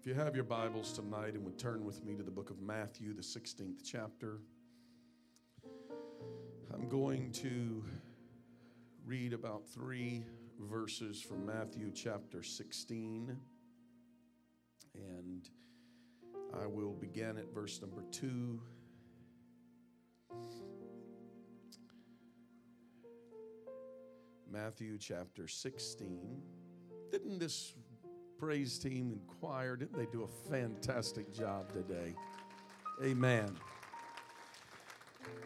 If you have your Bibles tonight and would turn with me to the book of Matthew, the 16th chapter, I'm going to read about three verses from Matthew chapter 16. And I will begin at verse number 2. Matthew chapter 16. Didn't this praise team and choir, didn't they do a fantastic job today? Amen.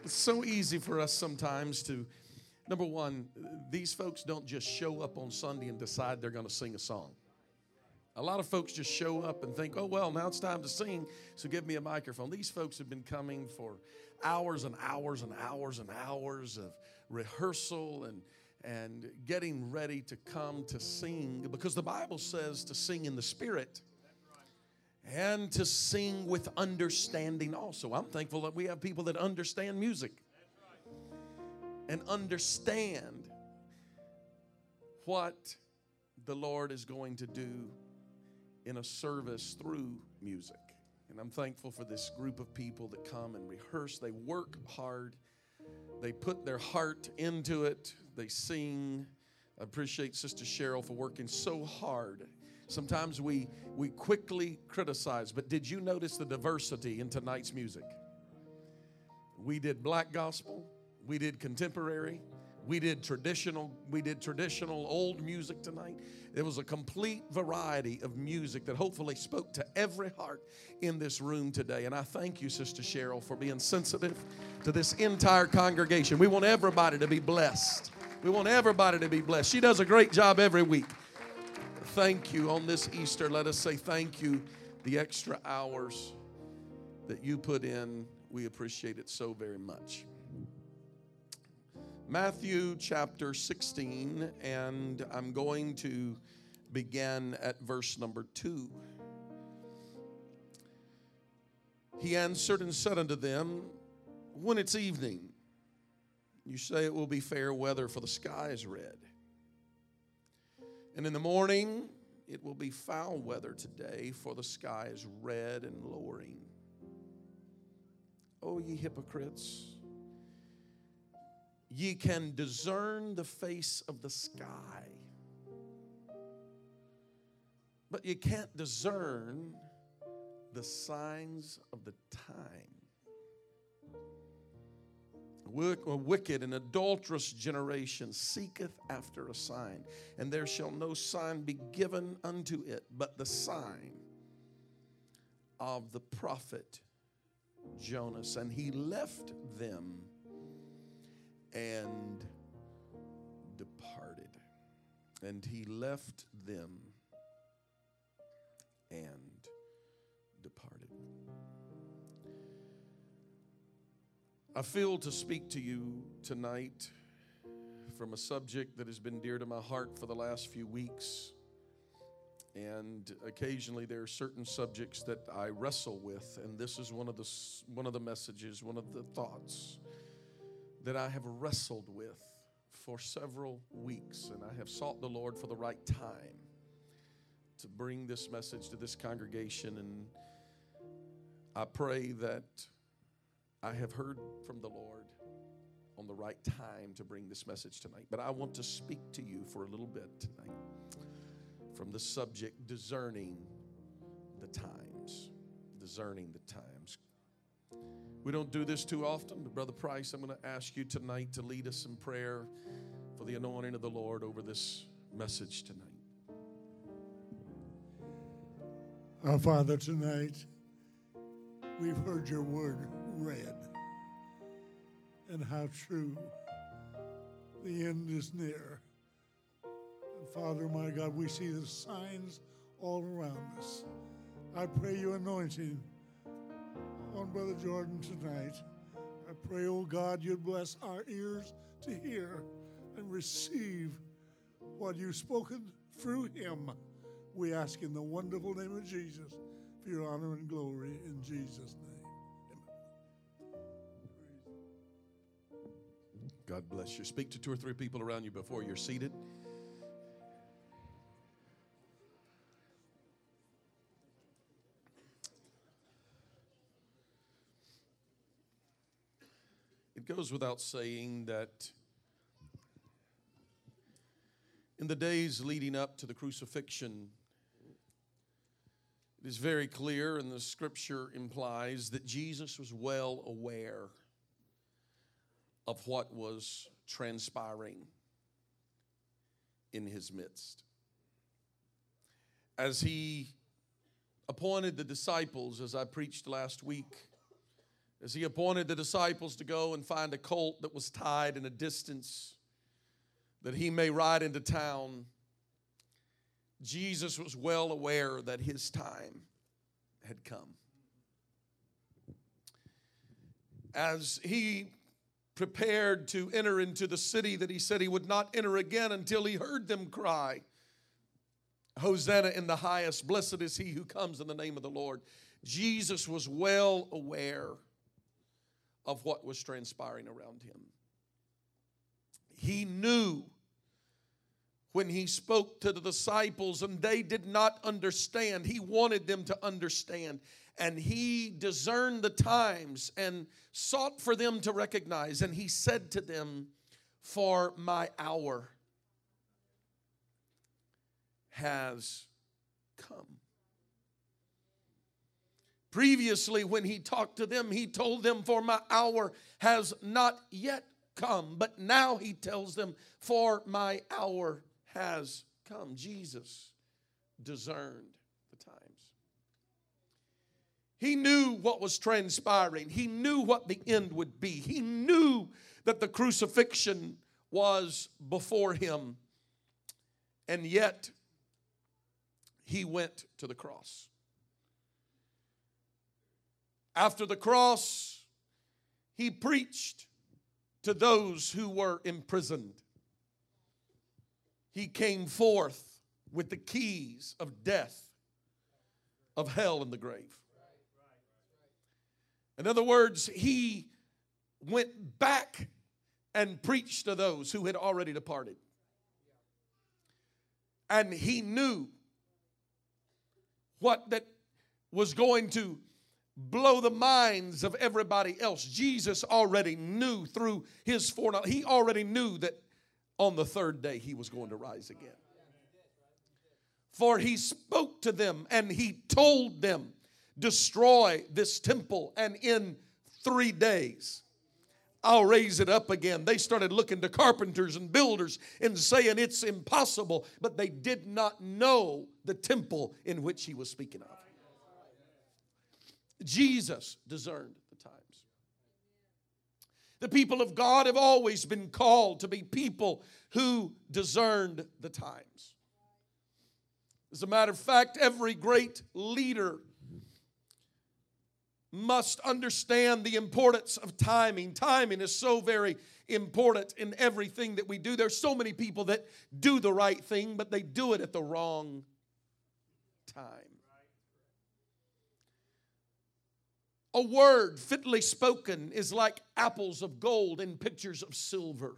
It's so easy for us sometimes to, number one, these folks don't just show up on Sunday and decide they're going to sing a song. A lot of folks just show up and think, oh, well, now it's time to sing, so give me a microphone. These folks have been coming for hours and hours and hours and hours of rehearsal and and getting ready to come to sing because the Bible says to sing in the Spirit and to sing with understanding also. I'm thankful that we have people that understand music and understand what the Lord is going to do in a service through music. And I'm thankful for this group of people that come and rehearse. They work hard, they put their heart into it, they sing. I appreciate Sister Cheryl for working so hard. Sometimes we, we quickly criticize, but did you notice the diversity in tonight's music? We did black gospel, we did contemporary, we did traditional, we did traditional old music tonight. There was a complete variety of music that hopefully spoke to every heart in this room today. And I thank you, Sister Cheryl, for being sensitive to this entire congregation. We want everybody to be blessed. We want everybody to be blessed. She does a great job every week. Thank you on this Easter. Let us say thank you. The extra hours that you put in, we appreciate it so very much. Matthew chapter 16, and I'm going to begin at verse number 2. He answered and said unto them, When it's evening, you say it will be fair weather, for the sky is red. And in the morning, it will be foul weather today, for the sky is red and lowering. O ye hypocrites, ye can discern the face of the sky, but you can't discern the signs of the time a wicked and adulterous generation seeketh after a sign, and there shall no sign be given unto it but the sign of the prophet Jonas. And he left them and departed. And he left them and I feel to speak to you tonight from a subject that has been dear to my heart for the last few weeks. And occasionally there are certain subjects that I wrestle with, and this is one of the one of the messages, one of the thoughts that I have wrestled with for several weeks, and I have sought the Lord for the right time to bring this message to this congregation, and I pray that I have heard from the Lord on the right time to bring this message tonight. But I want to speak to you for a little bit tonight from the subject discerning the times. Discerning the times. We don't do this too often, but Brother Price, I'm going to ask you tonight to lead us in prayer for the anointing of the Lord over this message tonight. Our Father, tonight we've heard your word read and how true the end is near. And Father, my God, we see the signs all around us. I pray your anointing on Brother Jordan tonight. I pray, oh God, you'd bless our ears to hear and receive what you've spoken through him. We ask in the wonderful name of Jesus for your honor and glory in Jesus' name. God bless you. Speak to two or three people around you before you're seated. It goes without saying that in the days leading up to the crucifixion, it is very clear, and the scripture implies that Jesus was well aware of what was transpiring in his midst. As he appointed the disciples, as I preached last week, as he appointed the disciples to go and find a colt that was tied in a distance that he may ride into town, Jesus was well aware that his time had come. As he prepared to enter into the city that he said he would not enter again until he heard them cry, Hosanna in the highest, blessed is he who comes in the name of the Lord. Jesus was well aware of what was transpiring around him. He knew when he spoke to the disciples and they did not understand, he wanted them to understand. And he discerned the times and sought for them to recognize. And he said to them, For my hour has come. Previously, when he talked to them, he told them, For my hour has not yet come. But now he tells them, For my hour has come. Jesus discerned. He knew what was transpiring, he knew what the end would be, he knew that the crucifixion was before him. And yet, he went to the cross. After the cross, he preached to those who were imprisoned. He came forth with the keys of death, of hell, and the grave. In other words, he went back and preached to those who had already departed. And he knew what that was going to blow the minds of everybody else. Jesus already knew through his foreknowledge, he already knew that on the third day he was going to rise again. For he spoke to them and he told them, Destroy this temple, and in three days I'll raise it up again. They started looking to carpenters and builders and saying it's impossible, but they did not know the temple in which he was speaking of. Jesus discerned the times. The people of God have always been called to be people who discerned the times. As a matter of fact, every great leader must understand the importance of timing. Timing is so very important in everything that we do. There's so many people that do the right thing, but they do it at the wrong time. A word fitly spoken is like apples of gold in pictures of silver.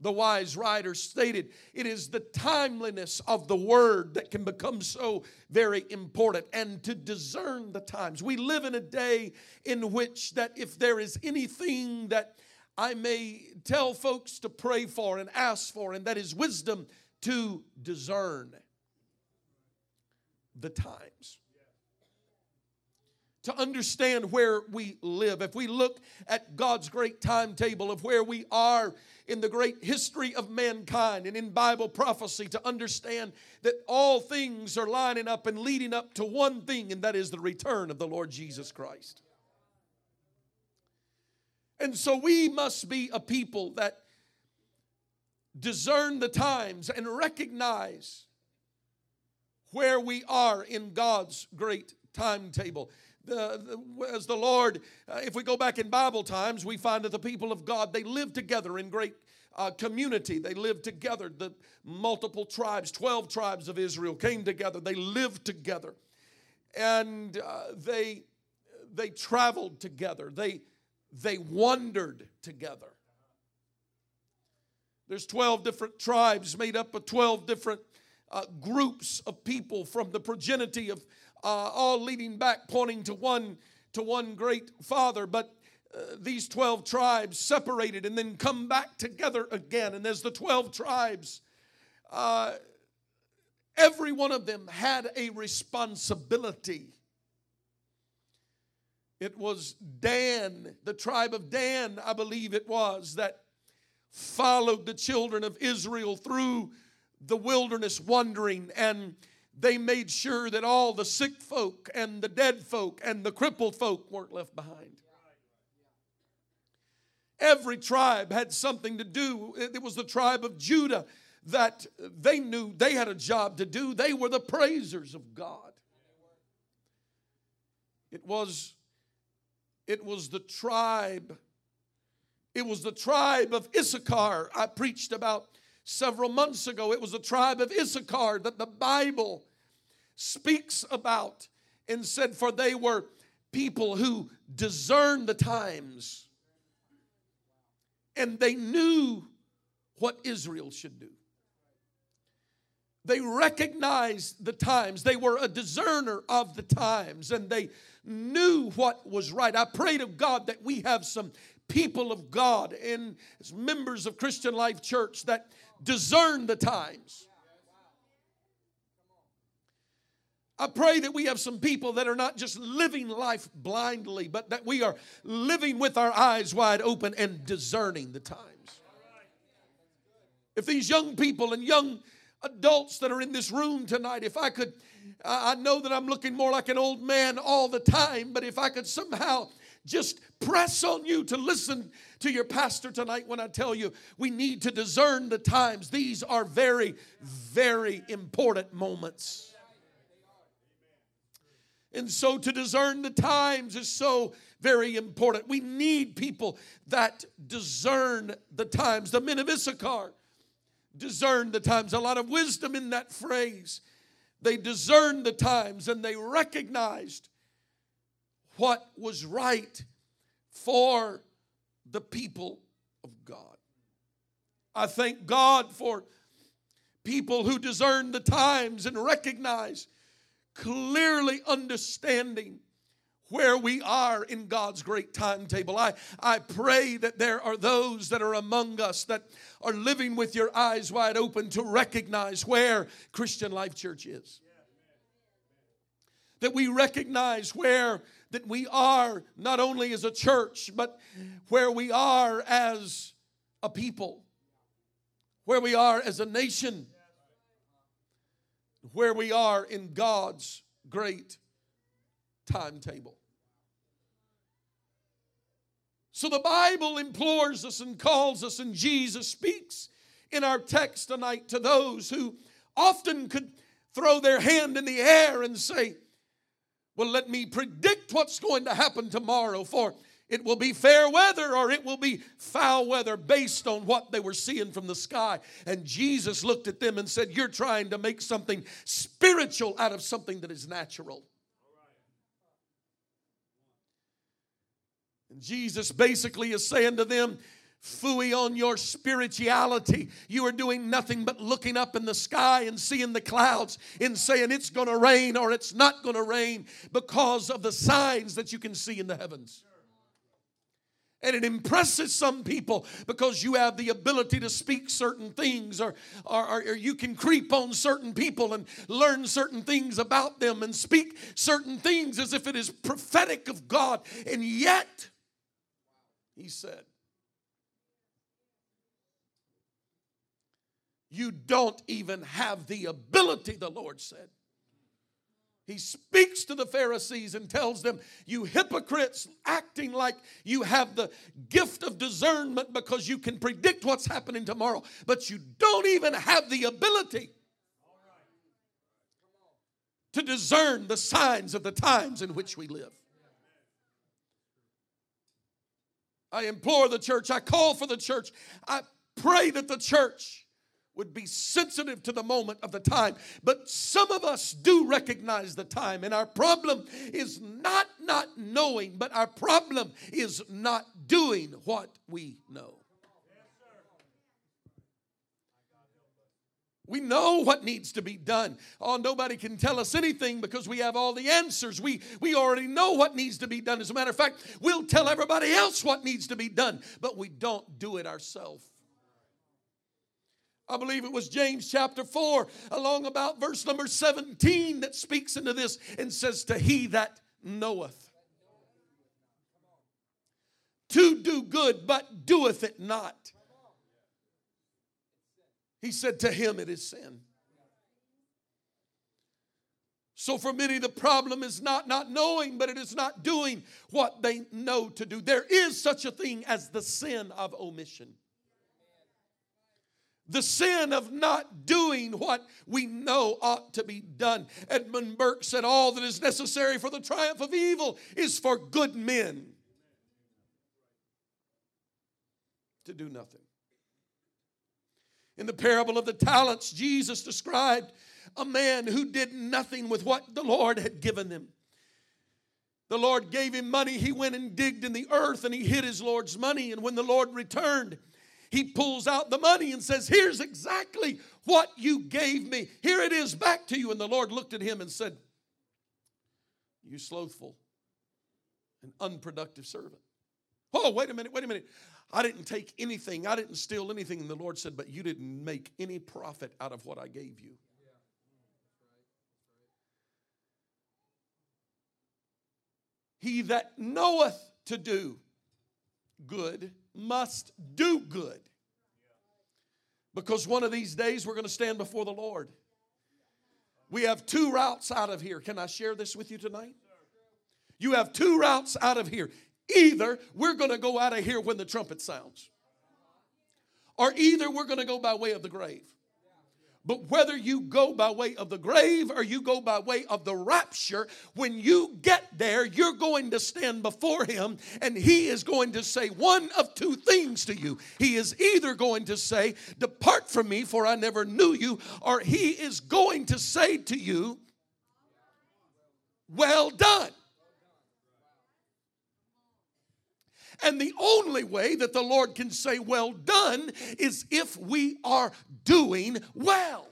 The wise writer stated, It is the timeliness of the word that can become so very important and to discern the times. We live in a day in which that if there is anything that I may tell folks to pray for and ask for, and that is wisdom to discern the times to understand where we live. If we look at God's great timetable of where we are in the great history of mankind and in Bible prophecy, to understand that all things are lining up and leading up to one thing, and that is the return of the Lord Jesus Christ. And so we must be a people that discern the times and recognize where we are in God's great timetable the, the, as the Lord, uh, if we go back in Bible times, we find that the people of God, they lived together in great uh, community. They lived together. The multiple tribes, 12 tribes of Israel came together. They lived together. And uh, they, they traveled together. They, they wandered together. There's 12 different tribes made up of 12 different uh, groups of people from the progeny of uh, all leading back, pointing to one to one great father. But uh, these 12 tribes separated and then come back together again. And as the 12 tribes, uh, every one of them had a responsibility. It was Dan, the tribe of Dan, I believe it was, that followed the children of Israel through the wilderness wandering and they made sure that all the sick folk and the dead folk and the crippled folk weren't left behind. Every tribe had something to do. It was the tribe of Judah that they knew they had a job to do. They were the praisers of God. It was it was the tribe it was the tribe of Issachar I preached about several months ago. It was the tribe of Issachar that the Bible speaks about and said, For they were people who discerned the times and they knew what Israel should do. They recognized the times. They were a discerner of the times and they knew what was right. I pray to God that we have some people of God and as members of Christian Life Church that discern the times. I pray that we have some people that are not just living life blindly, but that we are living with our eyes wide open and discerning the times. If these young people and young adults that are in this room tonight, if I could, I know that I'm looking more like an old man all the time, but if I could somehow just press on you to listen to your pastor tonight when I tell you we need to discern the times. These are very, very important moments. And so to discern the times is so very important. We need people that discern the times. The men of Issachar discern the times. A lot of wisdom in that phrase. They discerned the times and they recognized what was right for the people of God. I thank God for people who discern the times and recognize clearly understanding where we are in God's great timetable. I, I pray that there are those that are among us that are living with your eyes wide open to recognize where Christian Life Church is. That we recognize where that we are not only as a church, but where we are as a people, where we are as a nation, where we are in God's great timetable. So the Bible implores us and calls us, and Jesus speaks in our text tonight to those who often could throw their hand in the air and say, well, let me predict what's going to happen tomorrow, for it will be fair weather or it will be foul weather based on what they were seeing from the sky. And Jesus looked at them and said, You're trying to make something spiritual out of something that is natural. And Jesus basically is saying to them, Fooey on your spirituality. You are doing nothing but looking up in the sky and seeing the clouds and saying it's going to rain or it's not going to rain because of the signs that you can see in the heavens. And it impresses some people because you have the ability to speak certain things, or, or, or, you can creep on certain people and learn certain things about them and speak certain things as if it is prophetic of God. And yet, he said, You don't even have the ability, the Lord said. He speaks to the Pharisees and tells them, You hypocrites, acting like you have the gift of discernment because you can predict what's happening tomorrow, but you don't even have the ability to discern the signs of the times in which we live. I implore the church, I call for the church, I pray that the church would be sensitive to the moment of the time. But some of us do recognize the time, and our problem is not not knowing, but our problem is not doing what we know. We know what needs to be done. Oh, nobody can tell us anything because we have all the answers. We, we already know what needs to be done. As a matter of fact, we'll tell everybody else what needs to be done, but we don't do it ourselves. I believe it was James chapter 4, along about verse number 17, that speaks into this and says, To he that knoweth to do good, but doeth it not. He said, To him it is sin. So, for many, the problem is not not knowing, but it is not doing what they know to do. There is such a thing as the sin of omission. The sin of not doing what we know ought to be done. Edmund Burke said, All that is necessary for the triumph of evil is for good men to do nothing. In the parable of the talents, Jesus described a man who did nothing with what the Lord had given him. The Lord gave him money. He went and digged in the earth and he hid his Lord's money. And when the Lord returned, he pulls out the money and says, Here's exactly what you gave me. Here it is back to you. And the Lord looked at him and said, You slothful and unproductive servant. Oh, wait a minute, wait a minute. I didn't take anything, I didn't steal anything. And the Lord said, But you didn't make any profit out of what I gave you. He that knoweth to do good must do good. Because one of these days we're going to stand before the Lord. We have two routes out of here. Can I share this with you tonight? You have two routes out of here. Either we're going to go out of here when the trumpet sounds, or either we're going to go by way of the grave. But whether you go by way of the grave or you go by way of the rapture, when you get there, you're going to stand before Him and He is going to say one of two things to you. He is either going to say, Depart from me, for I never knew you, or He is going to say to you, Well done. And the only way that the Lord can say, Well done, is if we are doing well.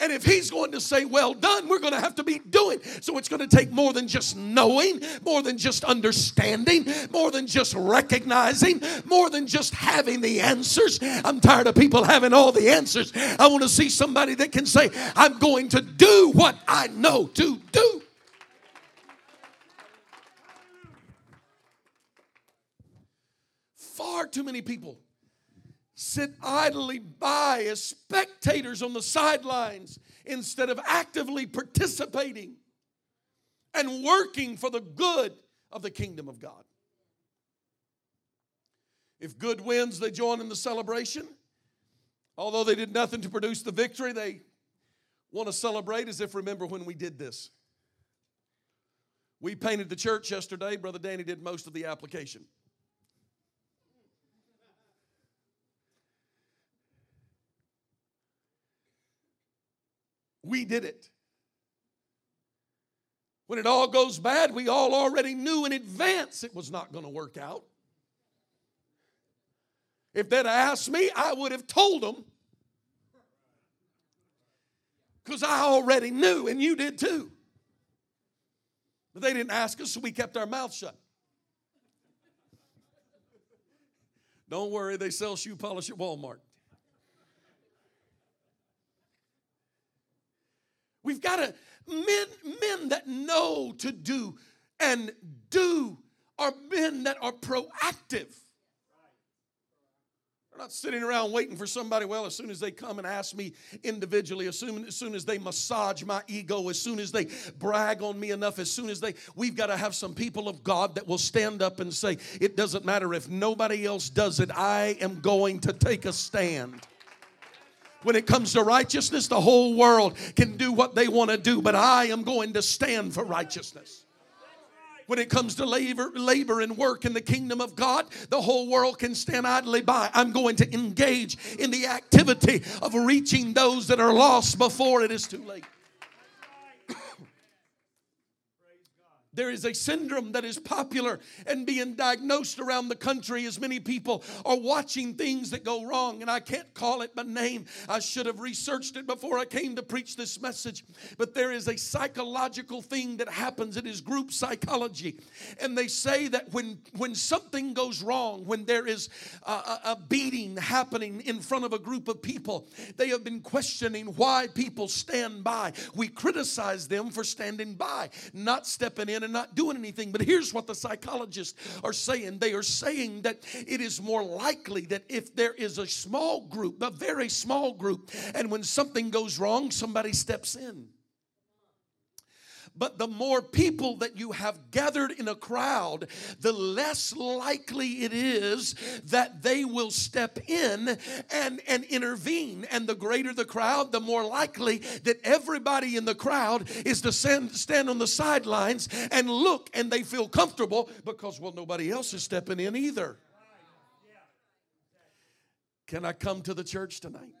And if he's going to say, well done, we're going to have to be doing. So it's going to take more than just knowing, more than just understanding, more than just recognizing, more than just having the answers. I'm tired of people having all the answers. I want to see somebody that can say, I'm going to do what I know to do. Far too many people sit idly by as spectators on the sidelines instead of actively participating and working for the good of the kingdom of God. If good wins, they join in the celebration. Although they did nothing to produce the victory, they want to celebrate as if remember when we did this. We painted the church yesterday. Brother Danny did most of the application. We did it. When it all goes bad, we all already knew in advance it was not going to work out. If they'd asked me, I would have told them. Because I already knew, and you did too. But they didn't ask us, so we kept our mouth shut. Don't worry, they sell shoe polish at Walmart. We've got to, men, men that know to do and do are men that are proactive. They're not sitting around waiting for somebody. Well, as soon as they come and ask me individually, as soon, as soon as they massage my ego, as soon as they brag on me enough, as soon as they, we've got to have some people of God that will stand up and say, It doesn't matter if nobody else does it, I am going to take a stand. When it comes to righteousness, the whole world can do what they want to do, but I am going to stand for righteousness. When it comes to labor, labor and work in the kingdom of God, the whole world can stand idly by. I'm going to engage in the activity of reaching those that are lost before it is too late. There is a syndrome that is popular and being diagnosed around the country as many people are watching things that go wrong. And I can't call it by name. I should have researched it before I came to preach this message. But there is a psychological thing that happens. It is group psychology. And they say that when, when something goes wrong, when there is a, a, beating happening in front of a group of people, they have been questioning why people stand by. We criticize them for standing by, not stepping in and not doing anything. But here's what the psychologists are saying they are saying that it is more likely that if there is a small group, a very small group, and when something goes wrong, somebody steps in. But the more people that you have gathered in a crowd, the less likely it is that they will step in and, and intervene. And the greater the crowd, the more likely that everybody in the crowd is to stand, stand on the sidelines and look and they feel comfortable because, well, nobody else is stepping in either. Can I come to the church tonight?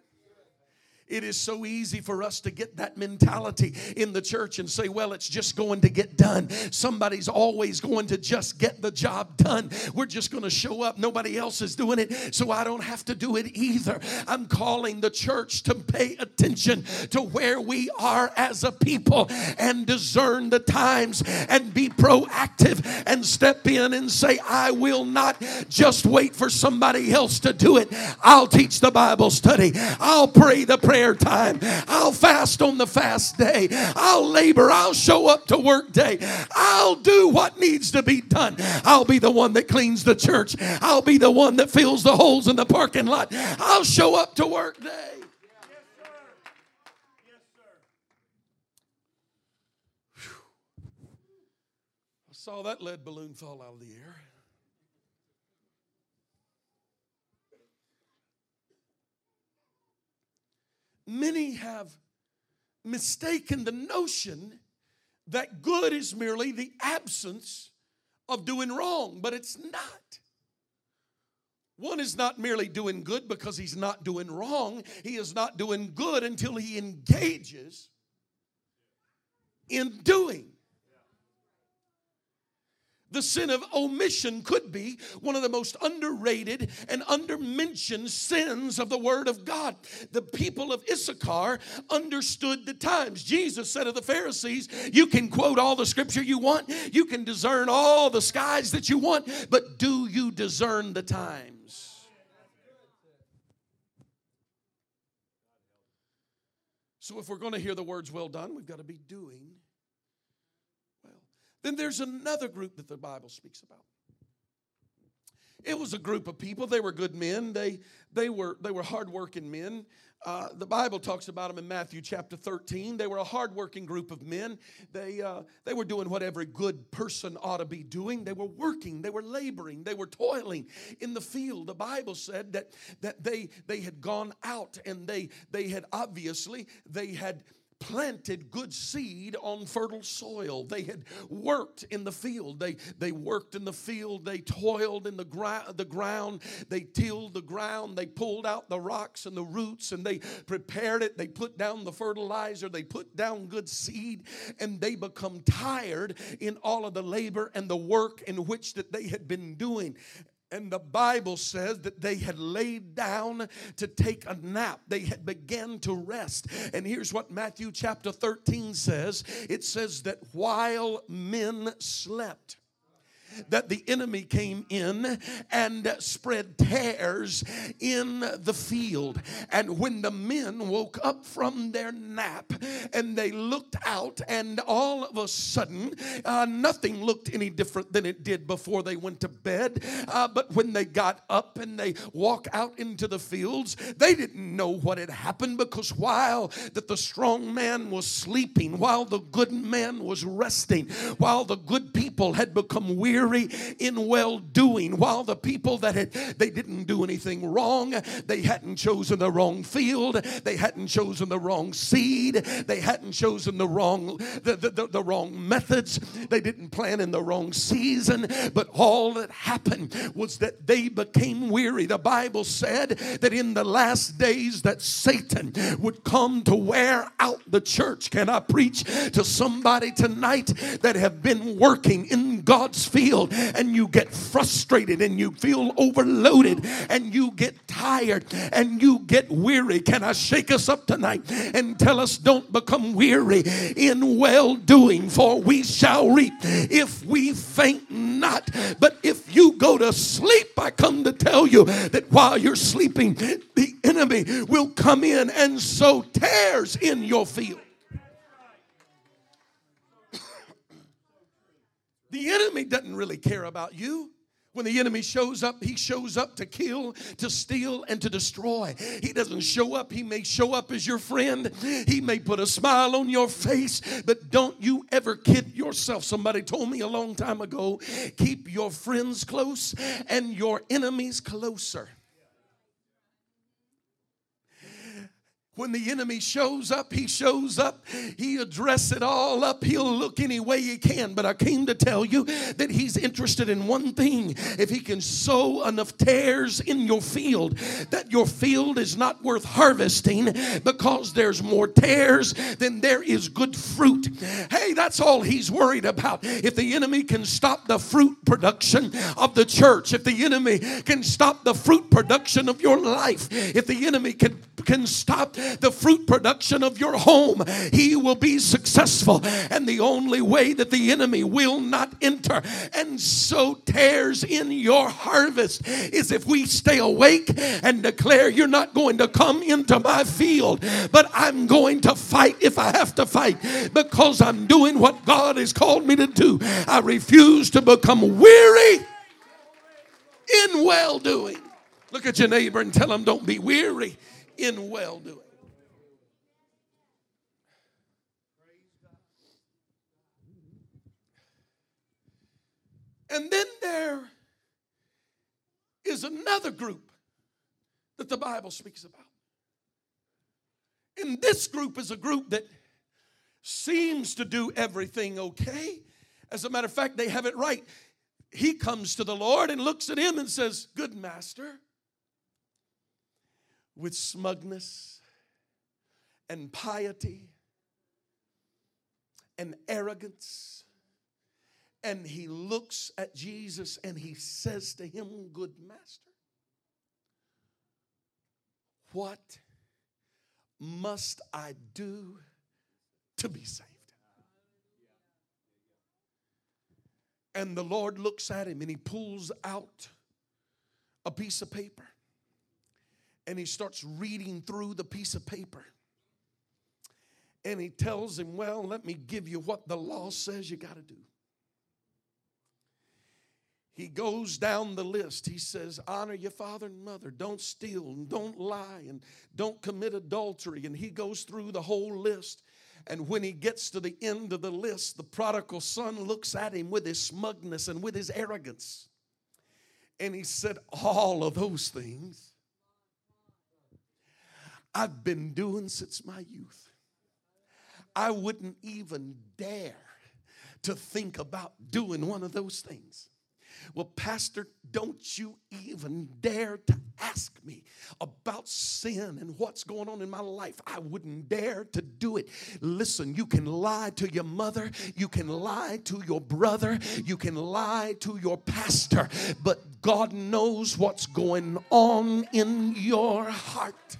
It is so easy for us to get that mentality in the church and say, well, it's just going to get done. Somebody's always going to just get the job done. We're just going to show up. Nobody else is doing it, so I don't have to do it either. I'm calling the church to pay attention to where we are as a people and discern the times and be proactive and step in and say, I will not just wait for somebody else to do it. I'll teach the Bible study, I'll pray the prayer prayer time. I'll fast on the fast day. I'll labor. I'll show up to work day. I'll do what needs to be done. I'll be the one that cleans the church. I'll be the one that fills the holes in the parking lot. I'll show up to work day. I saw that lead balloon fall out of the air. Many have mistaken the notion that good is merely the absence of doing wrong, but it's not. One is not merely doing good because he's not doing wrong, he is not doing good until he engages in doing. The sin of omission could be one of the most underrated and undermentioned sins of the Word of God. The people of Issachar understood the times. Jesus said of the Pharisees, You can quote all the scripture you want, you can discern all the skies that you want, but do you discern the times? So, if we're going to hear the words well done, we've got to be doing then there's another group that the Bible speaks about. It was a group of people. They were good men. They, they, were, they were hardworking men. Uh, the Bible talks about them in Matthew chapter 13. They were a hardworking group of men. They, uh, they were doing what every good person ought to be doing. They were working, they were laboring, they were toiling in the field. The Bible said that, that they, they had gone out and they, they had obviously, they had planted good seed on fertile soil. They had worked in the field. They, they worked in the field. They toiled in the, the ground. They tilled the ground. They pulled out the rocks and the roots and they prepared it. They put down the fertilizer. They put down good seed and they become tired in all of the labor and the work in which that they had been doing. And the Bible says that they had laid down to take a nap. They had began to rest. And here's what Matthew chapter 13 says. It says that while men slept, that the enemy came in and spread tares in the field. And when the men woke up from their nap and they looked out, and all of a sudden, uh, nothing looked any different than it did before they went to bed. Uh, but when they got up and they walk out into the fields, they didn't know what had happened because while that the strong man was sleeping, while the good man was resting, while the good people had become weary weary in well doing, while the people that had they didn't do anything wrong, they hadn't chosen the wrong field, they hadn't chosen the wrong seed, they hadn't chosen the wrong the, the, the, the wrong methods, they didn't plant in the wrong season, but all that happened was that they became weary. The Bible said that in the last days that Satan would come to wear out the church. Can I preach to somebody tonight that have been working in God's field and you get frustrated and you feel overloaded and you get tired and you get weary? Can I shake us up tonight and tell us don't become weary in well doing, for we shall reap if we faint not. But if you go to sleep, I come to tell you that while you're sleeping, the enemy will come in and sow tares in your field. The enemy doesn't really care about you. When the enemy shows up, he shows up to kill, to steal, and to destroy. He doesn't show up. He may show up as your friend. He may put a smile on your face, but don't you ever kid yourself. Somebody told me a long time ago keep your friends close and your enemies closer. When the enemy shows up, he shows up. He'll dress it all up. He'll look any way he can. But I came to tell you that he's interested in one thing. If he can sow enough tares in your field, that your field is not worth harvesting because there's more tares than there is good fruit. Hey, that's all he's worried about. If the enemy can stop the fruit production of the church, if the enemy can stop the fruit production of your life, if the enemy can, can stop the fruit production of your home, he will be successful. And the only way that the enemy will not enter and sow tares in your harvest is if we stay awake and declare, You're not going to come into my field, but I'm going to fight if I have to fight because I'm doing what God has called me to do. I refuse to become weary in well doing. Look at your neighbor and tell him, Don't be weary in well doing. And then there is another group that the Bible speaks about. And this group is a group that seems to do everything okay. As a matter of fact, they have it right. He comes to the Lord and looks at him and says, Good master, with smugness and piety and arrogance and he looks at Jesus and he says to him, Good master, what must I do to be saved? And the Lord looks at him and he pulls out a piece of paper and he starts reading through the piece of paper. And he tells him, Well, let me give you what the law says you got to do he goes down the list. He says, Honor your father and mother. Don't steal and don't lie and don't commit adultery. And he goes through the whole list. And when he gets to the end of the list, the prodigal son looks at him with his smugness and with his arrogance. And he said, All of those things I've been doing since my youth. I wouldn't even dare to think about doing one of those things. Well, Pastor, don't you even dare to ask me about sin and what's going on in my life. I wouldn't dare to do it. Listen, you can lie to your mother, you can lie to your brother, you can lie to your pastor, but God knows what's going on in your heart.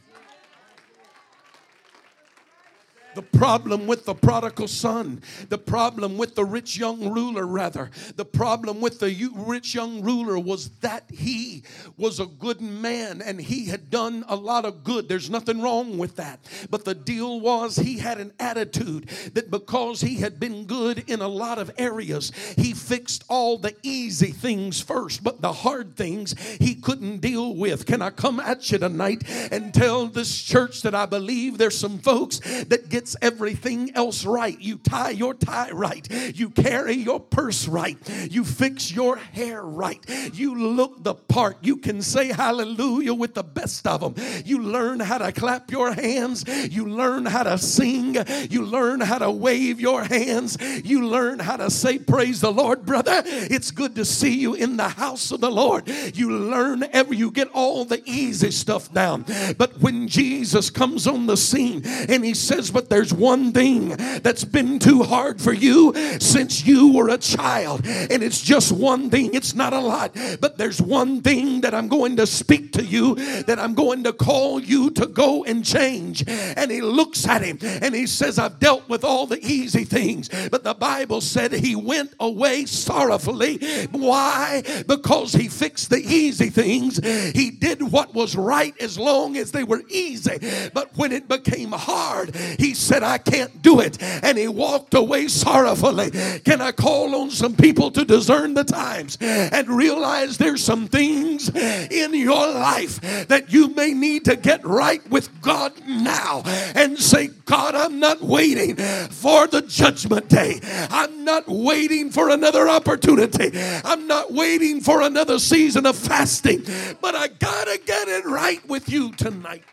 The problem with the prodigal son, the problem with the rich young ruler, rather, the problem with the rich young ruler was that he was a good man and he had done a lot of good. There's nothing wrong with that. But the deal was he had an attitude that because he had been good in a lot of areas, he fixed all the easy things first, but the hard things he couldn't deal with. Can I come at you tonight and tell this church that I believe there's some folks that get gets everything else right. You tie your tie right. You carry your purse right. You fix your hair right. You look the part. You can say hallelujah with the best of them. You learn how to clap your hands. You learn how to sing. You learn how to wave your hands. You learn how to say, Praise the Lord, brother. It's good to see you in the house of the Lord. You learn every, you get all the easy stuff down. But when Jesus comes on the scene and he says, But there's one thing that's been too hard for you since you were a child, and it's just one thing, it's not a lot, but there's one thing that I'm going to speak to you that I'm going to call you to go and change. And he looks at him and he says, I've dealt with all the easy things, but the Bible said he went away sorrowfully. Why? Because he fixed the easy things. He did what was right as long as they were easy. But when it became hard, he said, I can't do it. And he walked away sorrowfully. Can I call on some people to discern the times and realize there's some things in your life that you may need to get right with God now and say, God, I'm not waiting for the judgment day. I'm not waiting for another opportunity. I'm not waiting for another season of fasting, but I gotta get it right with you tonight.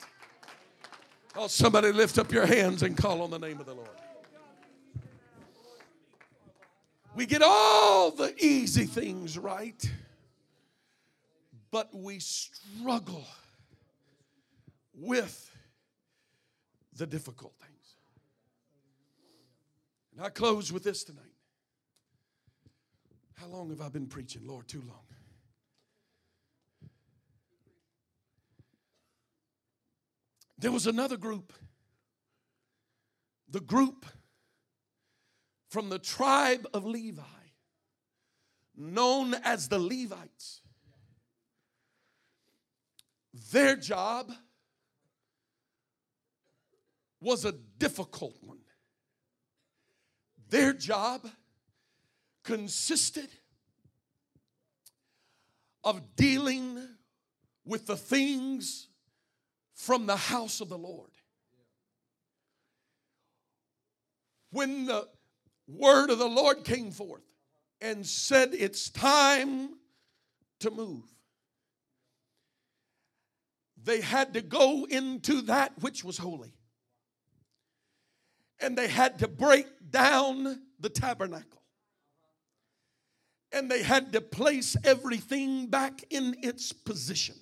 Oh, somebody lift up your hands and call on the name of the Lord. We get all the easy things right, but we struggle with the difficult things. And I close with this tonight. How long have I been preaching? Lord, too long. There was another group, the group from the tribe of Levi, known as the Levites. Their job was a difficult one. Their job consisted of dealing with the things from the house of the Lord. When the word of the Lord came forth and said, It's time to move, they had to go into that which was holy. And they had to break down the tabernacle. And they had to place everything back in its position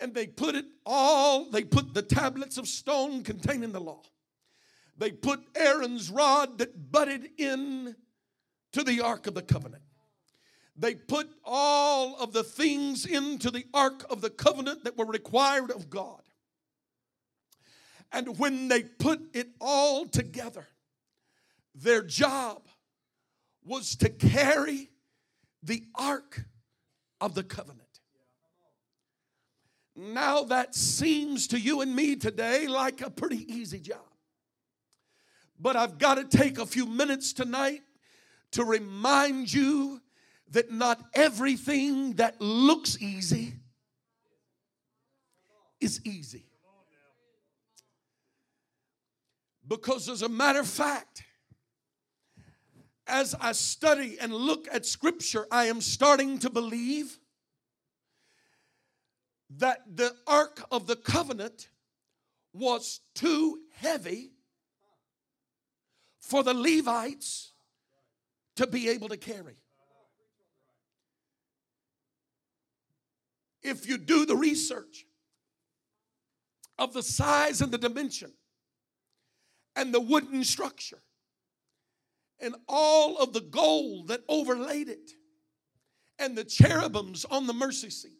and they put it all, they put the tablets of stone containing the law. They put Aaron's rod that budded in to the Ark of the Covenant. They put all of the things into the Ark of the Covenant that were required of God. And when they put it all together, their job was to carry the Ark of the Covenant. Now, that seems to you and me today like a pretty easy job. But I've got to take a few minutes tonight to remind you that not everything that looks easy is easy. Because, as a matter of fact, as I study and look at Scripture, I am starting to believe that the Ark of the Covenant was too heavy for the Levites to be able to carry. If you do the research of the size and the dimension and the wooden structure and all of the gold that overlaid it and the cherubims on the mercy seat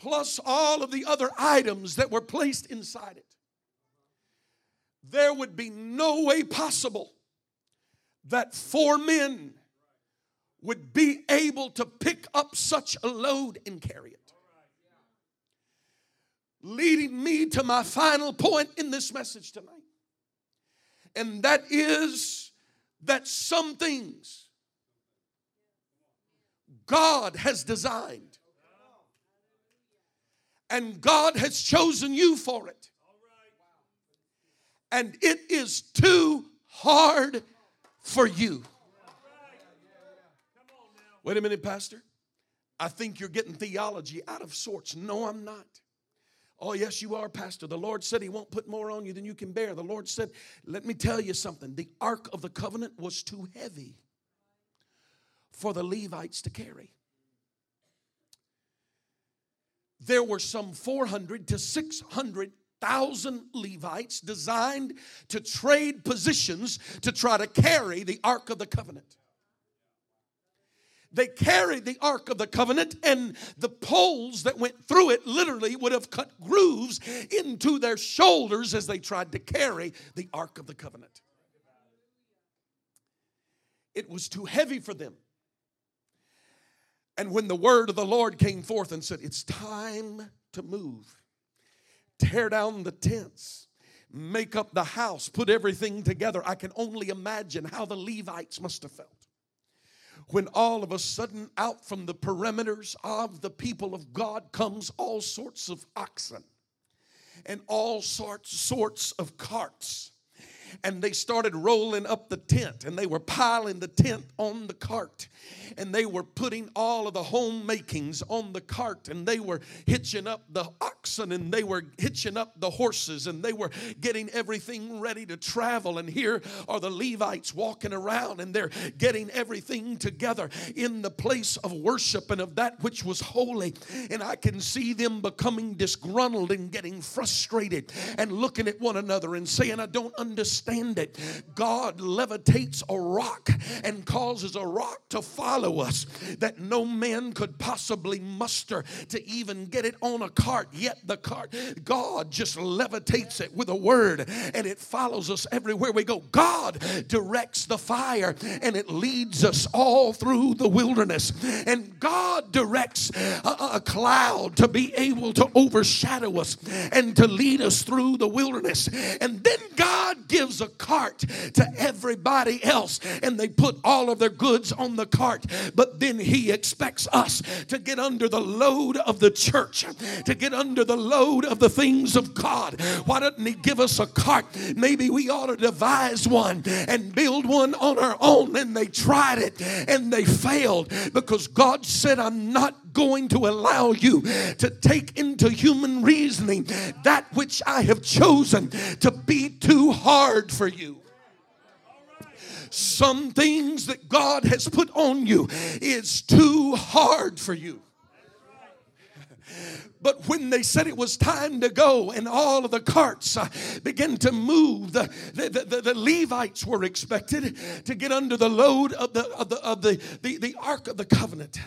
plus all of the other items that were placed inside it, there would be no way possible that four men would be able to pick up such a load and carry it. Leading me to my final point in this message tonight, and that is that some things God has designed and God has chosen you for it. and it is too hard for you. Wait a minute, Pastor. I think you're getting theology out of sorts. No, I'm not. Oh, yes, you are, Pastor. The Lord said He won't put more on you than you can bear. The Lord said, Let me tell you something. The Ark of the Covenant was too heavy for the Levites to carry. There were some 400 to 600,000 Levites designed to trade positions to try to carry the Ark of the Covenant they carried the Ark of the Covenant, and the poles that went through it literally would have cut grooves into their shoulders as they tried to carry the Ark of the Covenant. It was too heavy for them. And when the word of the Lord came forth and said, It's time to move, tear down the tents, make up the house, put everything together, I can only imagine how the Levites must have felt. When all of a sudden out from the perimeters of the people of God comes all sorts of oxen and all sorts sorts of carts and they started rolling up the tent and they were piling the tent on the cart and they were putting all of the home homemakings on the cart and they were hitching up the oxen and they were hitching up the horses and they were getting everything ready to travel and here are the Levites walking around and they're getting everything together in the place of worship and of that which was holy. And I can see them becoming disgruntled and getting frustrated and looking at one another and saying I don't understand it God levitates a rock and causes a rock to follow follow us that no man could possibly muster to even get it on a cart. Yet the cart, God just levitates it with a word and it follows us everywhere we go. God directs the fire and it leads us all through the wilderness. And God directs a, a cloud to be able to overshadow us and to lead us through the wilderness. And then God gives a cart to everybody else and they put all of their goods on the cart but then He expects us to get under the load of the church, to get under the load of the things of God. Why doesn't He give us a cart? Maybe we ought to devise one and build one on our own. And they tried it and they failed because God said, I'm not going to allow you to take into human reasoning that which I have chosen to be too hard for you. Some things that God has put on you is too hard for you. But when they said it was time to go and all of the carts uh, began to move, the, the, the, the, Levites were expected to get under the load of, the, of, the, of the, the, the Ark of the Covenant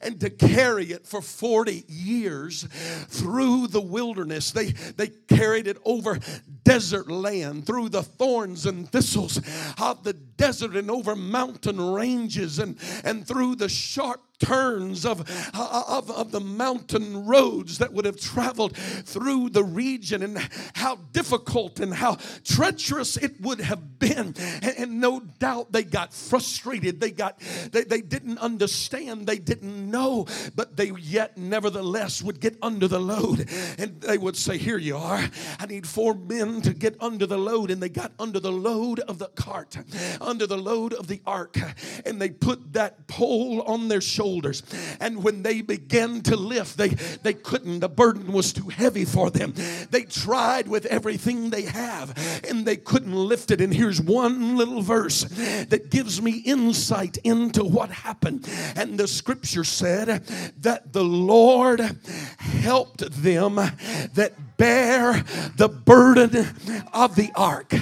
and to carry it for 40 years through the wilderness. They, they carried it over desert land, through the thorns and thistles of the desert and over mountain ranges and, and through the sharp turns of, uh, of, of the mountain roads that would have traveled through the region and how difficult and how treacherous it would have been. And, and no doubt they got frustrated. They got they, they didn't understand, they didn't know, but they yet nevertheless would get under the load. And they would say, Here you are. I need four men to get under the load. And they got under the load of the cart, under the load of the ark, and they put that pole on their shoulder shoulders. And when they began to lift, they, they couldn't. The burden was too heavy for them. They tried with everything they have and they couldn't lift it. And here's one little verse that gives me insight into what happened. And the scripture said that the Lord helped them that bear the burden of the ark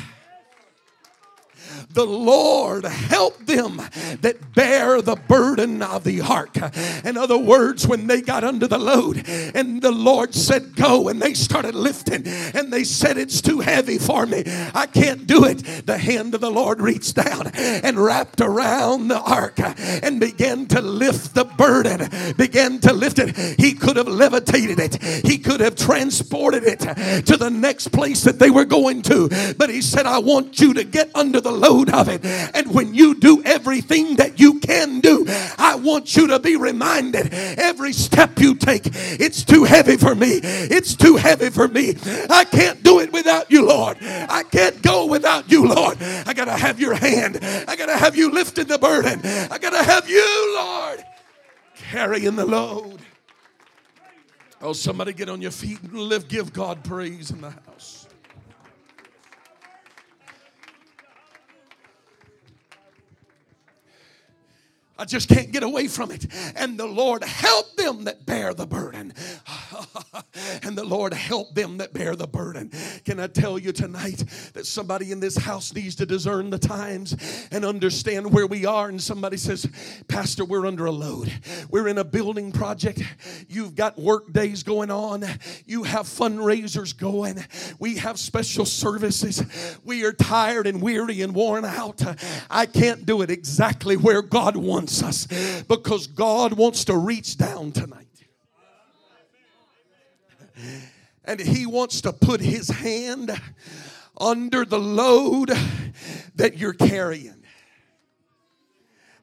the Lord help them that bear the burden of the ark. In other words, when they got under the load and the Lord said, Go, and they started lifting, and they said, It's too heavy for me. I can't do it. The hand of the Lord reached down and wrapped around the ark and began to lift the burden, began to lift it. He could have levitated it, he could have transported it to the next place that they were going to. But he said, I want you to get under the load of it. And when you do everything that you can do, I want you to be reminded every step you take, it's too heavy for me. It's too heavy for me. I can't do it without you, Lord. I can't go without you, Lord. I got to have your hand. I got to have you lifting the burden. I got to have you, Lord, carrying the load. Oh, somebody get on your feet and live, give God praise in the house. I just can't get away from it. And the Lord help them that bear the burden. and the Lord help them that bear the burden. Can I tell you tonight that somebody in this house needs to discern the times and understand where we are? And somebody says, Pastor, we're under a load. We're in a building project. You've got work days going on. You have fundraisers going. We have special services. We are tired and weary and worn out. I can't do it exactly where God wants us because God wants to reach down tonight. And He wants to put His hand under the load that you're carrying.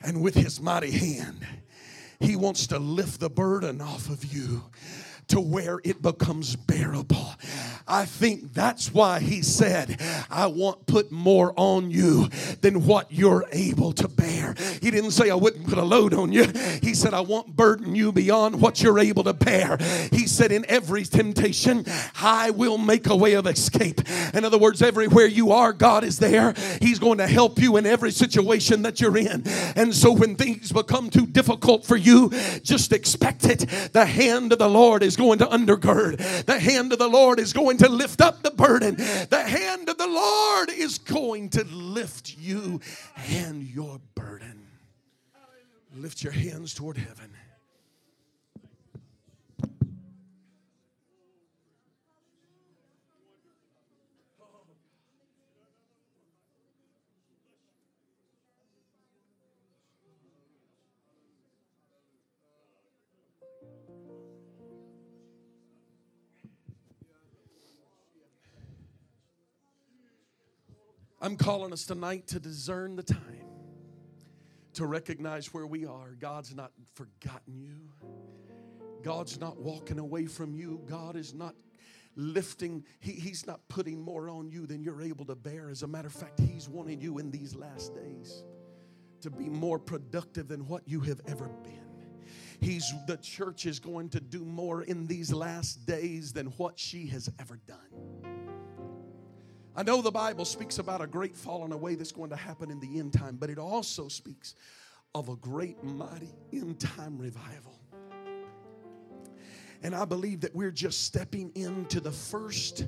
And with His mighty hand, He wants to lift the burden off of you to where it becomes bearable. I think that's why he said, I want put more on you than what you're able to bear. He didn't say I wouldn't put a load on you. He said, I won't burden you beyond what you're able to bear. He said, in every temptation, I will make a way of escape. In other words, everywhere you are, God is there. He's going to help you in every situation that you're in. And so when things become too difficult for you, just expect it. The hand of the Lord is going to undergird. The hand of the Lord is going to lift up the burden. The hand of the Lord is going to lift you and your burden. Lift your hands toward heaven. I'm calling us tonight to discern the time, to recognize where we are. God's not forgotten you, God's not walking away from you, God is not lifting, he, He's not putting more on you than you're able to bear. As a matter of fact, He's wanting you in these last days to be more productive than what you have ever been. He's the church is going to do more in these last days than what she has ever done. I know the Bible speaks about a great falling away that's going to happen in the end time, but it also speaks of a great, mighty end time revival. And I believe that we're just stepping into the first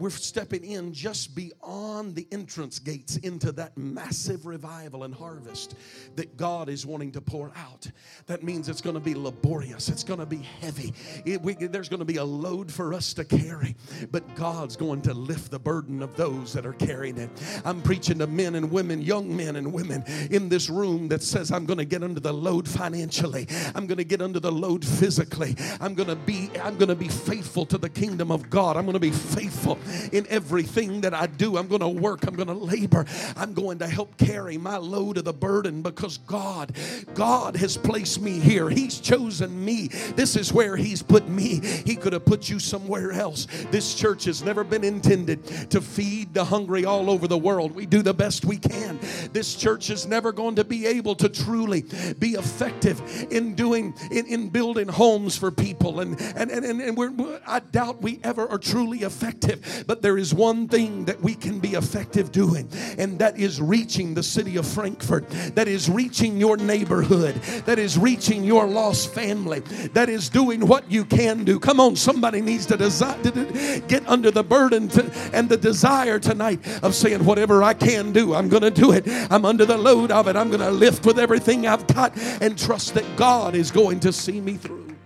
we're stepping in just beyond the entrance gates into that massive revival and harvest that God is wanting to pour out. That means it's going to be laborious, it's going to be heavy. It, we, there's going to be a load for us to carry, but God's going to lift the burden of those that are carrying it. I'm preaching to men and women, young men and women in this room that says, I'm going to get under the load financially, I'm going to get under the load physically, I'm going to be, I'm going to be faithful to the kingdom of God, I'm going to be faithful in everything that I do. I'm going to work, I'm going to labor, I'm going to help carry my load of the burden because God, God has placed me here. He's chosen me. This is where He's put me. He could have put you somewhere else. This church has never been intended to feed the hungry all over the world. We do the best we can. This church is never going to be able to truly be effective in doing in, in building homes for people and and and, and we're I doubt we ever are truly effective but there is one thing that we can be effective doing, and that is reaching the city of Frankfort, that is reaching your neighborhood, that is reaching your lost family, that is doing what you can do. Come on, somebody needs to, desi- to get under the burden to, and the desire tonight of saying, Whatever I can do, I'm going to do it. I'm under the load of it. I'm going to lift with everything I've got and trust that God is going to see me through.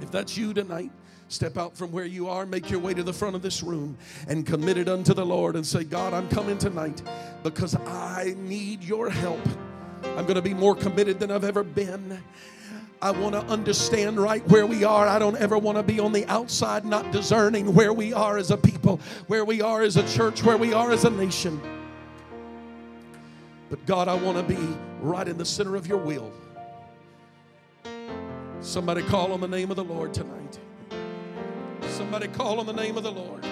If that's you tonight, Step out from where you are, make your way to the front of this room, and commit it unto the Lord and say, God, I'm coming tonight because I need your help. I'm going to be more committed than I've ever been. I want to understand right where we are. I don't ever want to be on the outside, not discerning where we are as a people, where we are as a church, where we are as a nation. But God, I want to be right in the center of your will. Somebody call on the name of the Lord tonight. Somebody call on the name of the Lord.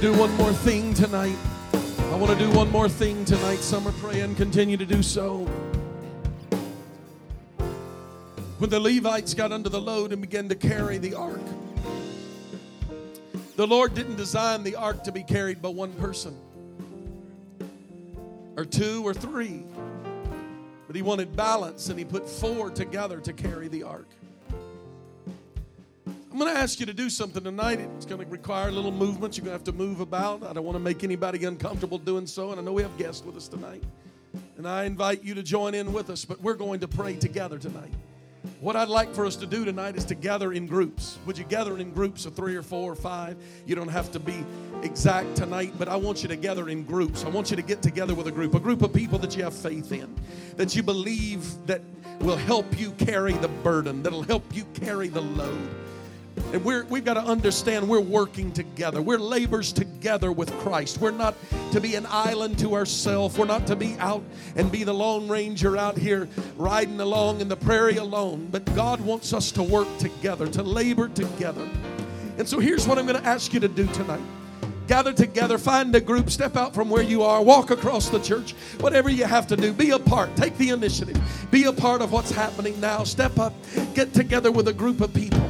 To do one more thing tonight. I want to do one more thing tonight. Some are praying, continue to do so. When the Levites got under the load and began to carry the ark, the Lord didn't design the ark to be carried by one person or two or three, but He wanted balance and He put four together to carry the ark. I'm going to ask you to do something tonight. It's going to require a little movement. You're going to have to move about. I don't want to make anybody uncomfortable doing so. And I know we have guests with us tonight. And I invite you to join in with us, but we're going to pray together tonight. What I'd like for us to do tonight is to gather in groups. Would you gather in groups of three or four or five? You don't have to be exact tonight, but I want you to gather in groups. I want you to get together with a group, a group of people that you have faith in, that you believe that will help you carry the burden, that'll help you carry the load. And we're, we've got to understand we're working together. We're labors together with Christ. We're not to be an island to ourselves. We're not to be out and be the Lone Ranger out here riding along in the prairie alone. But God wants us to work together, to labor together. And so here's what I'm going to ask you to do tonight gather together, find a group, step out from where you are, walk across the church, whatever you have to do, be a part, take the initiative, be a part of what's happening now. Step up, get together with a group of people.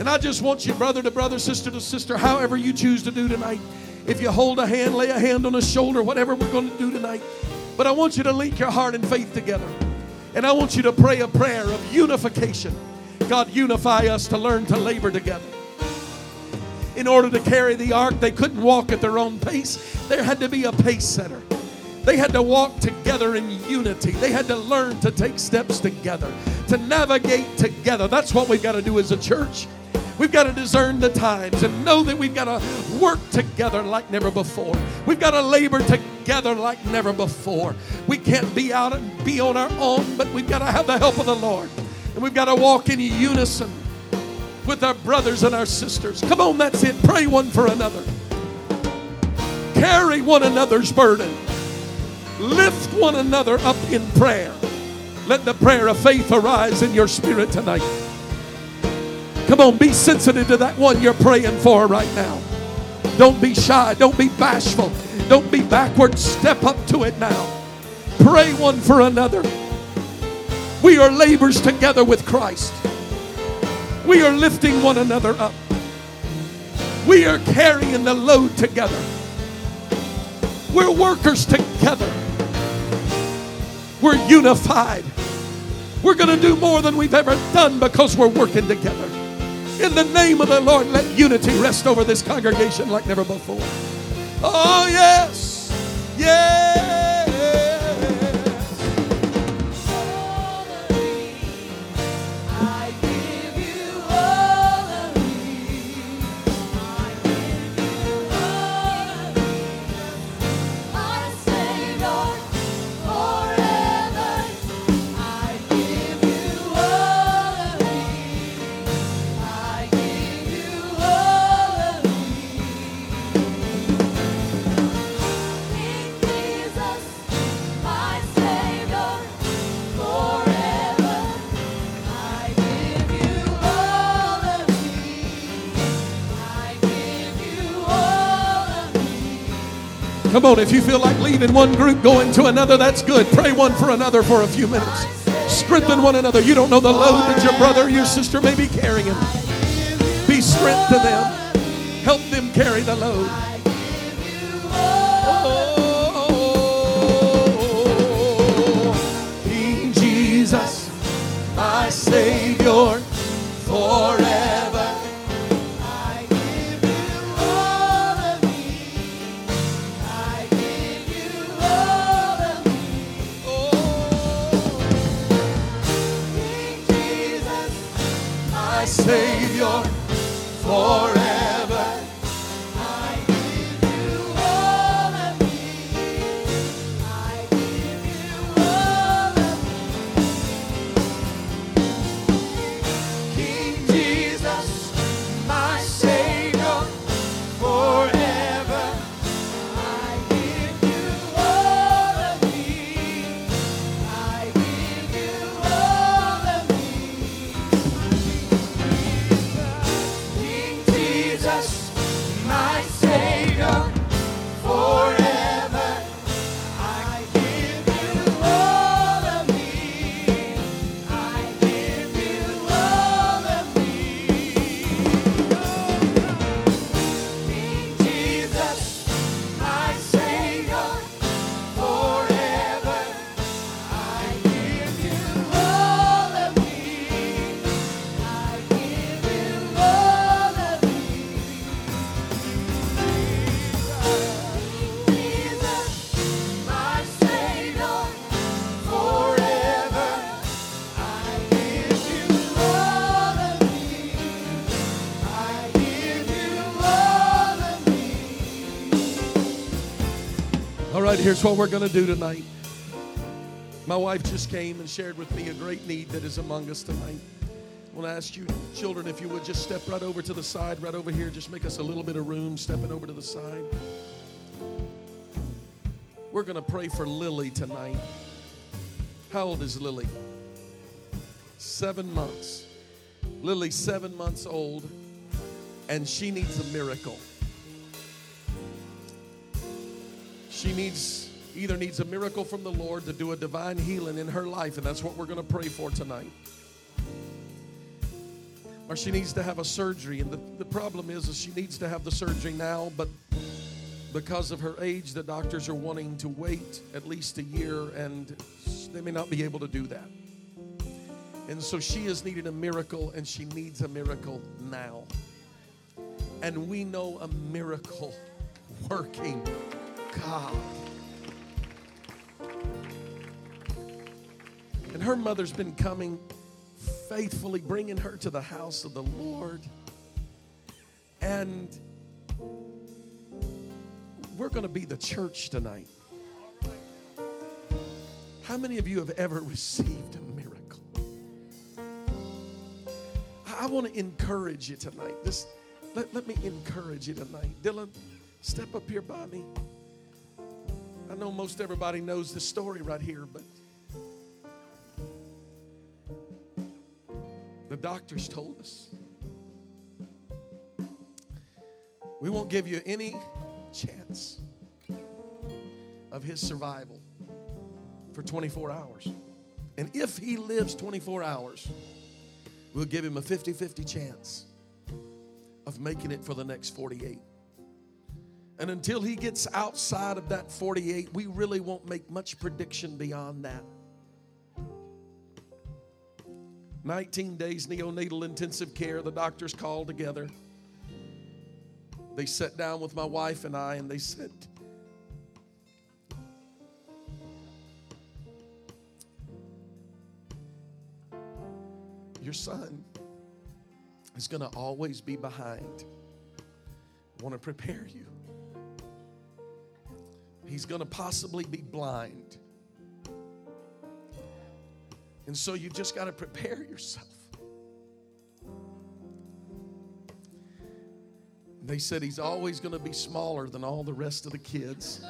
And I just want you, brother to brother, sister to sister, however you choose to do tonight. If you hold a hand, lay a hand on a shoulder, whatever we're going to do tonight. But I want you to link your heart and faith together. And I want you to pray a prayer of unification. God, unify us to learn to labor together. In order to carry the ark, they couldn't walk at their own pace. There had to be a pace setter. They had to walk together in unity. They had to learn to take steps together, to navigate together. That's what we've got to do as a church. We've got to discern the times and know that we've got to work together like never before. We've got to labor together like never before. We can't be out and be on our own, but we've got to have the help of the Lord. And we've got to walk in unison with our brothers and our sisters. Come on, that's it. Pray one for another. Carry one another's burden. Lift one another up in prayer. Let the prayer of faith arise in your spirit tonight. Come on, be sensitive to that one you're praying for right now. Don't be shy. Don't be bashful. Don't be backward. Step up to it now. Pray one for another. We are labors together with Christ. We are lifting one another up. We are carrying the load together. We're workers together. We're unified. We're going to do more than we've ever done because we're working together. In the name of the Lord, let unity rest over this congregation like never before. Oh, yes. Yes. Come on, if you feel like leaving one group, going to another, that's good. Pray one for another for a few minutes. Strengthen one another. You don't know the load that your brother your sister may be carrying. Be strength to them. Help them carry the load. Here's what we're going to do tonight. My wife just came and shared with me a great need that is among us tonight. I want to ask you, children, if you would just step right over to the side, right over here. Just make us a little bit of room, stepping over to the side. We're going to pray for Lily tonight. How old is Lily? Seven months. Lily's seven months old, and she needs a miracle. She needs either needs a miracle from the Lord to do a divine healing in her life, and that's what we're going to pray for tonight. Or she needs to have a surgery, and the, the problem is, is she needs to have the surgery now, but because of her age, the doctors are wanting to wait at least a year, and they may not be able to do that. And so she is needing a miracle, and she needs a miracle now. And we know a miracle working God. And her mother's been coming faithfully, bringing her to the house of the Lord. And we're going to be the church tonight. How many of you have ever received a miracle? I want to encourage you tonight. This, let, let me encourage you tonight. Dylan, step up here by me. I know most everybody knows the story right here, but doctors told us we won't give you any chance of his survival for 24 hours. And if he lives 24 hours, we'll give him a 50 50 chance of making it for the next 48. And until he gets outside of that 48, we really won't make much prediction beyond that. 19 days neonatal intensive care, the doctors called together. They sat down with my wife and I and they said, Your son is going to always be behind. I want to prepare you. He's going to possibly be blind. And so you've just got to prepare yourself. They said he's always going to be smaller than all the rest of the kids.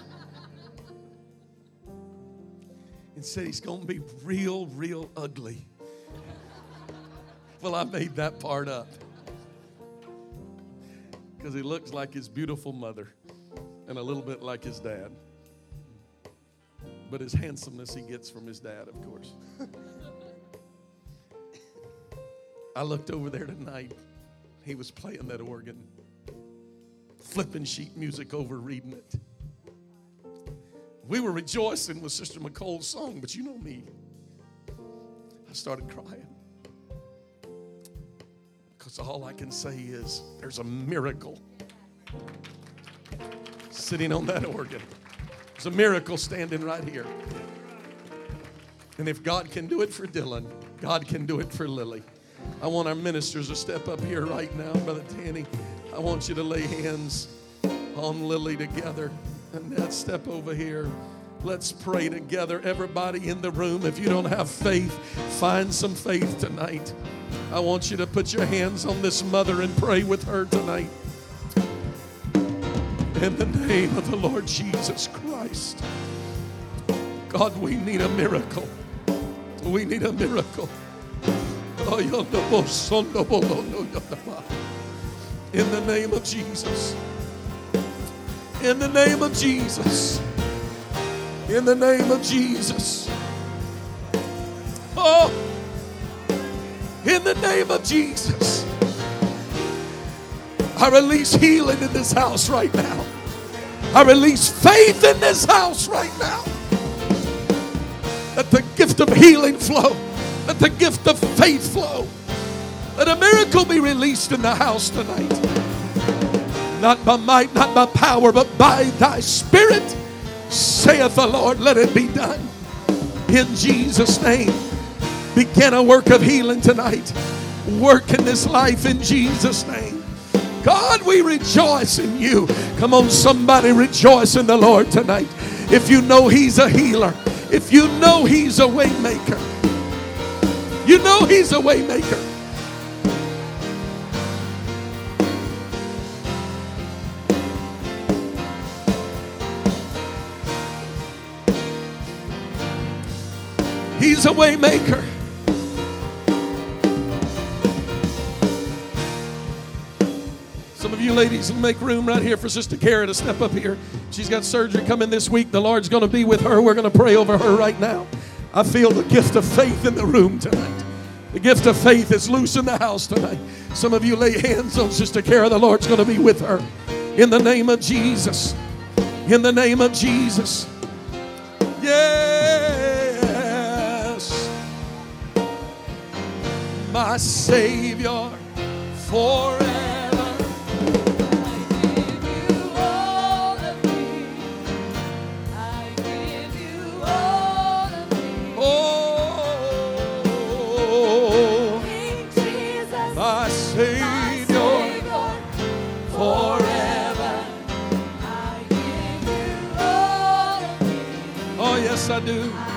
And said he's going to be real, real ugly. Well, I made that part up. Because he looks like his beautiful mother and a little bit like his dad. But his handsomeness he gets from his dad, of course. I looked over there tonight. He was playing that organ, flipping sheet music over, reading it. We were rejoicing with Sister McCole's song, but you know me. I started crying. Because all I can say is there's a miracle sitting on that organ. There's a miracle standing right here. And if God can do it for Dylan, God can do it for Lily. I want our ministers to step up here right now, Brother Danny. I want you to lay hands on Lily together. And step over here. Let's pray together. Everybody in the room, if you don't have faith, find some faith tonight. I want you to put your hands on this mother and pray with her tonight. In the name of the Lord Jesus Christ. God, we need a miracle. We need a miracle. In the name of Jesus. In the name of Jesus. In the name of Jesus. Oh, in the name of Jesus. I release healing in this house right now. I release faith in this house right now. Let the gift of healing flow. Let the gift of faith flow. Let a miracle be released in the house tonight. Not by might, not by power, but by thy spirit, saith the Lord. Let it be done. In Jesus' name. Begin a work of healing tonight. Work in this life in Jesus' name. God, we rejoice in you. Come on, somebody rejoice in the Lord tonight. If you know He's a healer, if you know He's a waymaker, you know He's a waymaker. He's a waymaker. Some of you ladies will make room right here for Sister Kara to step up here. She's got surgery coming this week. The Lord's going to be with her. We're going to pray over her right now. I feel the gift of faith in the room tonight. The gift of faith is loose in the house tonight. Some of you lay hands on Sister Kara. The Lord's going to be with her. In the name of Jesus. In the name of Jesus. Yes. My Savior forever. Do.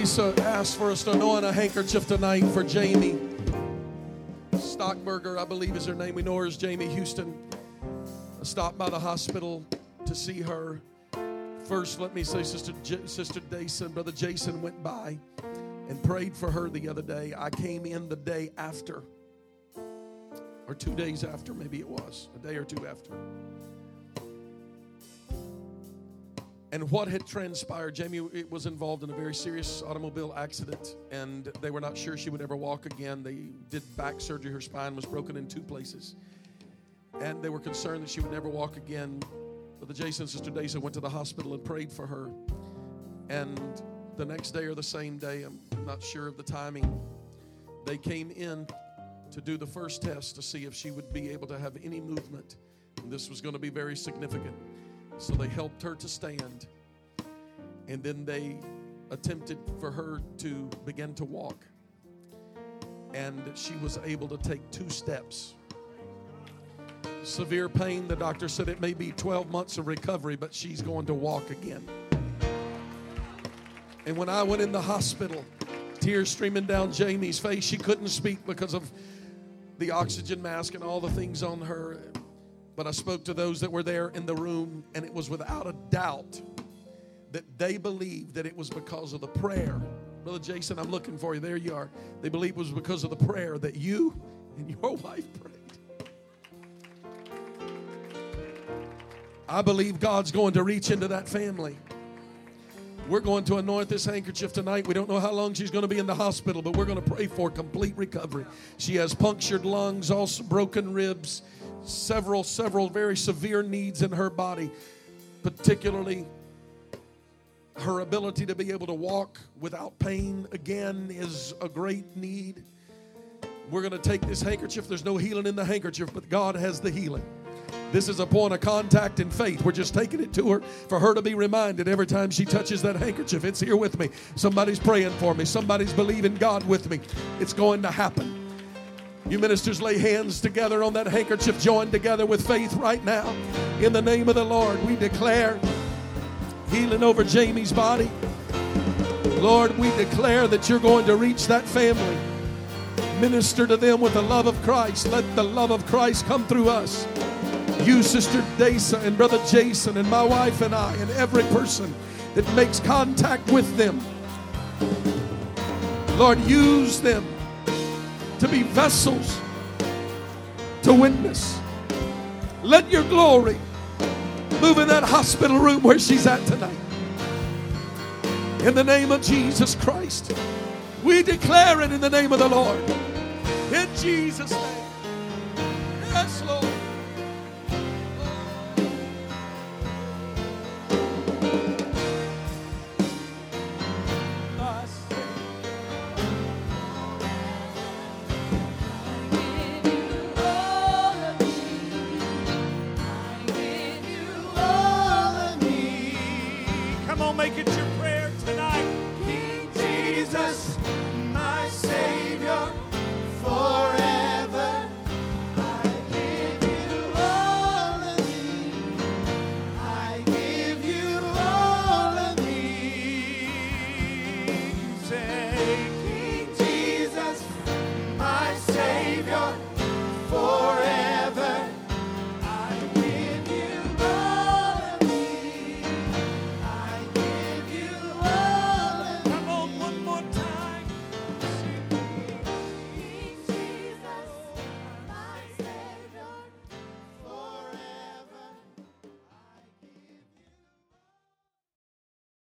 Dasa asked for us to anoint a handkerchief tonight for Jamie Stockberger, I believe is her name. We know her as Jamie Houston. I stopped by the hospital to see her. First, let me say, Sister J- Sister and Brother Jason went by and prayed for her the other day. I came in the day after, or two days after, maybe it was, a day or two after. And what had transpired, Jamie was involved in a very serious automobile accident, and they were not sure she would ever walk again. They did back surgery, her spine was broken in two places. And they were concerned that she would never walk again. Brother Jason and Sister Dasa went to the hospital and prayed for her. And the next day or the same day, I'm not sure of the timing, they came in to do the first test to see if she would be able to have any movement. And this was going to be very significant. So they helped her to stand. And then they attempted for her to begin to walk. And she was able to take two steps. Severe pain, the doctor said it may be 12 months of recovery, but she's going to walk again. And when I went in the hospital, tears streaming down Jamie's face, she couldn't speak because of the oxygen mask and all the things on her. But I spoke to those that were there in the room, and it was without a doubt that they believed that it was because of the prayer. Brother Jason, I'm looking for you. There you are. They believed it was because of the prayer that you and your wife prayed. I believe God's going to reach into that family. We're going to anoint this handkerchief tonight. We don't know how long she's going to be in the hospital, but we're going to pray for complete recovery. She has punctured lungs, also broken ribs, several, several very severe needs in her body, particularly her ability to be able to walk without pain again is a great need. We're going to take this handkerchief. There's no healing in the handkerchief, but God has the healing. This is a point of contact in faith. We're just taking it to her for her to be reminded every time she touches that handkerchief. It's here with me. Somebody's praying for me. Somebody's believing God with me. It's going to happen. You ministers lay hands together on that handkerchief, joined together with faith right now. In the name of the Lord, we declare healing over Jamie's body. Lord, we declare that you're going to reach that family. Minister to them with the love of Christ. Let the love of Christ come through us you, Sister Dasa, and Brother Jason, and my wife and I, and every person that makes contact with them. Lord, use them to be vessels to witness. Let your glory move in that hospital room where she's at tonight. In the name of Jesus Christ, we declare it in the name of the Lord. In Jesus' name.